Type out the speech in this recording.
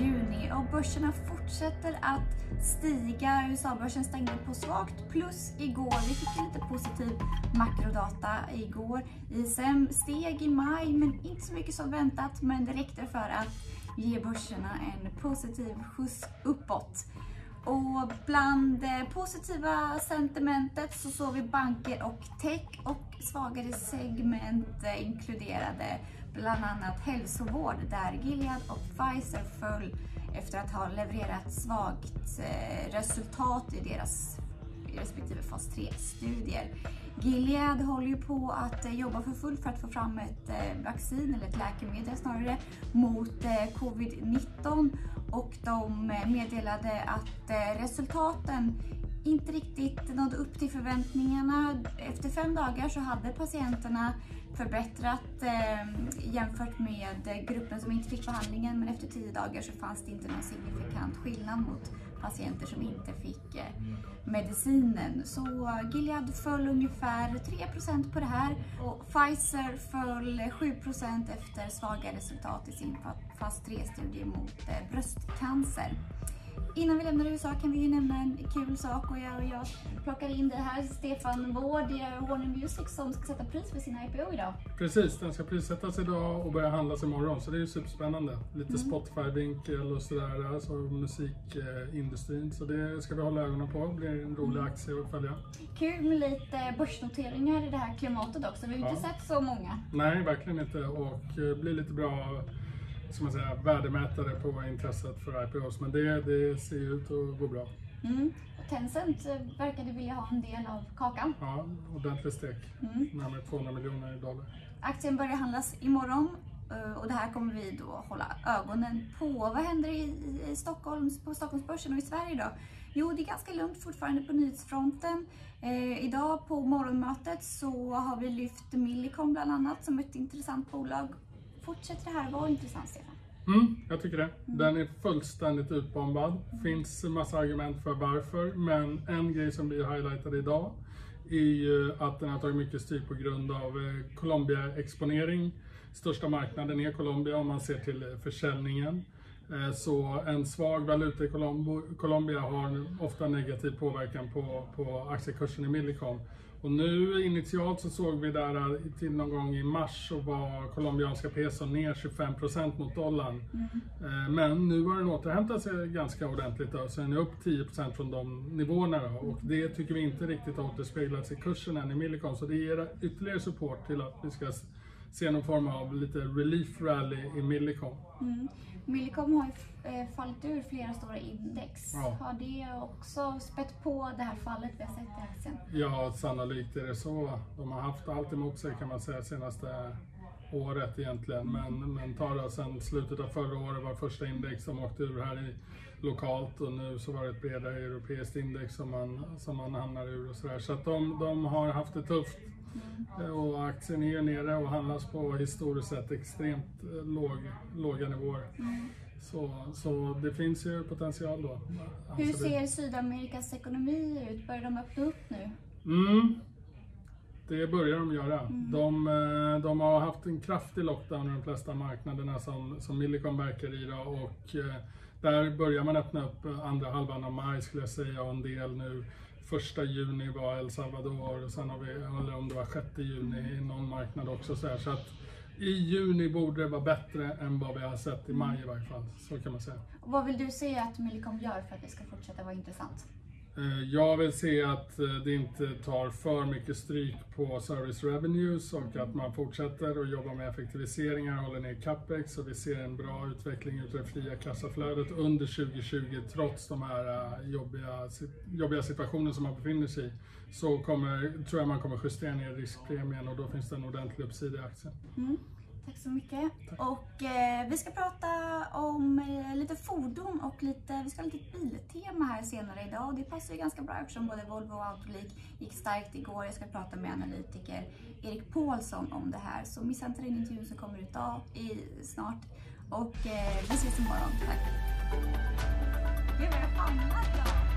juni och börserna fortsätter att stiga. USA-börsen stängde på svagt plus igår. Vi fick lite positiv makrodata igår. ISM steg i maj men inte så mycket som väntat men det räckte för att ge börserna en positiv skjuts uppåt. Och bland det positiva sentimentet så såg vi banker och tech och svagare segment inkluderade bland annat hälsovård där Gilead och Pfizer föll efter att ha levererat svagt eh, resultat i deras respektive fas 3-studier. Gilead håller ju på att eh, jobba för fullt för att få fram ett eh, vaccin, eller ett läkemedel snarare, mot eh, covid-19 och de meddelade att resultaten inte riktigt nådde upp till förväntningarna. Efter fem dagar så hade patienterna förbättrat eh, jämfört med gruppen som inte fick behandlingen men efter tio dagar så fanns det inte någon signifikant skillnad mot patienter som inte fick eh, medicinen. Så Gilead föll ungefär 3% på det här och Pfizer föll 7% efter svaga resultat i sin fas 3-studie mot eh, bröstcancer. Innan vi lämnar USA kan vi ju nämna en kul sak och jag, jag plockar in det här. Stefan Wård, Warner Music som ska sätta pris för sin IPO idag. Precis, den ska prissättas idag och börja handlas imorgon så det är ju superspännande. Lite mm. Spotify-vinkel och sådär, alltså musikindustrin. Så det ska vi hålla ögonen på. Det blir en rolig mm. aktie att följa. Kul med lite börsnoteringar i det här klimatet också. Vi har ja. inte sett så många. Nej, verkligen inte och eh, blir lite bra ska man säga, värdemätare på intresset för IPOs. Men det, det ser ut att gå bra. Mm. Tencent verkade vilja ha en del av kakan. Ja, ordentlig stek. Mm. Närmare 200 miljoner dollar. Aktien börjar handlas imorgon eh, och det här kommer vi då hålla ögonen på. Vad händer i, i Stockholms, på Stockholmsbörsen och i Sverige då? Jo, det är ganska lugnt fortfarande på nyhetsfronten. Eh, idag på morgonmötet så har vi lyft Millicom bland annat som ett intressant bolag Fortsätter det här vara intressant, Stefan? Mm, jag tycker det. Mm. Den är fullständigt utbombad. Mm. Finns en massa argument för varför, men en grej som blir highlightad idag är ju att den har tagit mycket stryk på grund av eh, Colombia-exponering. Största marknaden är Colombia om man ser till eh, försäljningen. Eh, så en svag valuta i Colombia har ofta negativ påverkan på, på aktiekursen i Millicom. Och nu initialt så såg vi där till någon gång i mars så var colombianska peson ner 25% mot dollarn. Mm. Men nu har den återhämtat sig ganska ordentligt då, så den är upp 10% från de nivåerna då. Och det tycker vi inte riktigt har återspeglats i kursen än i Millicom. Så det ger ytterligare support till att vi ska se någon form av lite relief rally i Millicom. Mm. Millicom har ju eh, fallit ur flera stora index. Ja. Har det också spett på det här fallet vi har sett i aktien? Ja, sannolikt är det så. De har haft allt emot sig kan man säga senaste året egentligen. Men, men tar det sen slutet av förra året var första index som åkte ur här i, lokalt och nu så var det ett bredare europeiskt index som man, som man hamnar ur och sådär. Så att de, de har haft det tufft. Mm. Och aktien är nere och handlas på historiskt sett extremt eh, låg, låga nivåer. Mm. Så, så det finns ju potential då. Hur ser Sydamerikas ekonomi ut? Börjar de öppna upp nu? Mm. Det börjar de göra. Mm. De, eh, de, har haft en kraftig lockdown i de flesta marknaderna som, som Millicom verkar i. Då, och eh, där börjar man öppna upp andra halvan av maj skulle jag säga och en del nu första juni var El Salvador och sen har vi, eller om det var 6 juni i någon marknad också. Så, här, så att i juni borde det vara bättre än vad vi har sett i maj i varje fall. Så kan man säga. Och vad vill du se att Millicom gör för att det ska fortsätta vara intressant? Eh, jag vill se att eh, det inte tar för mycket stryk på service revenues och att man fortsätter att jobba med effektiviseringar, håller ner capex och vi ser en bra utveckling utav det fria kassaflödet under 2020 trots de här eh, jobbiga, jobbiga situationen som man befinner sig i. Så kommer, tror jag man kommer justera ner riskpremien och då finns det en ordentlig uppsida i aktien. Mm. Tack så mycket. Tack. Och eh, vi ska prata om eh, lite fordon och lite, vi ska ha lite biltema här senare idag. Det passar ju ganska bra eftersom både Volvo och Autolik gick starkt igår. Jag ska prata med analytiker Erik Paulsson om det här. Så missa inte den intervjun som kommer ut av, i, snart. Och eh, vi ses imorgon. Tack. Gud vad jag famlar idag.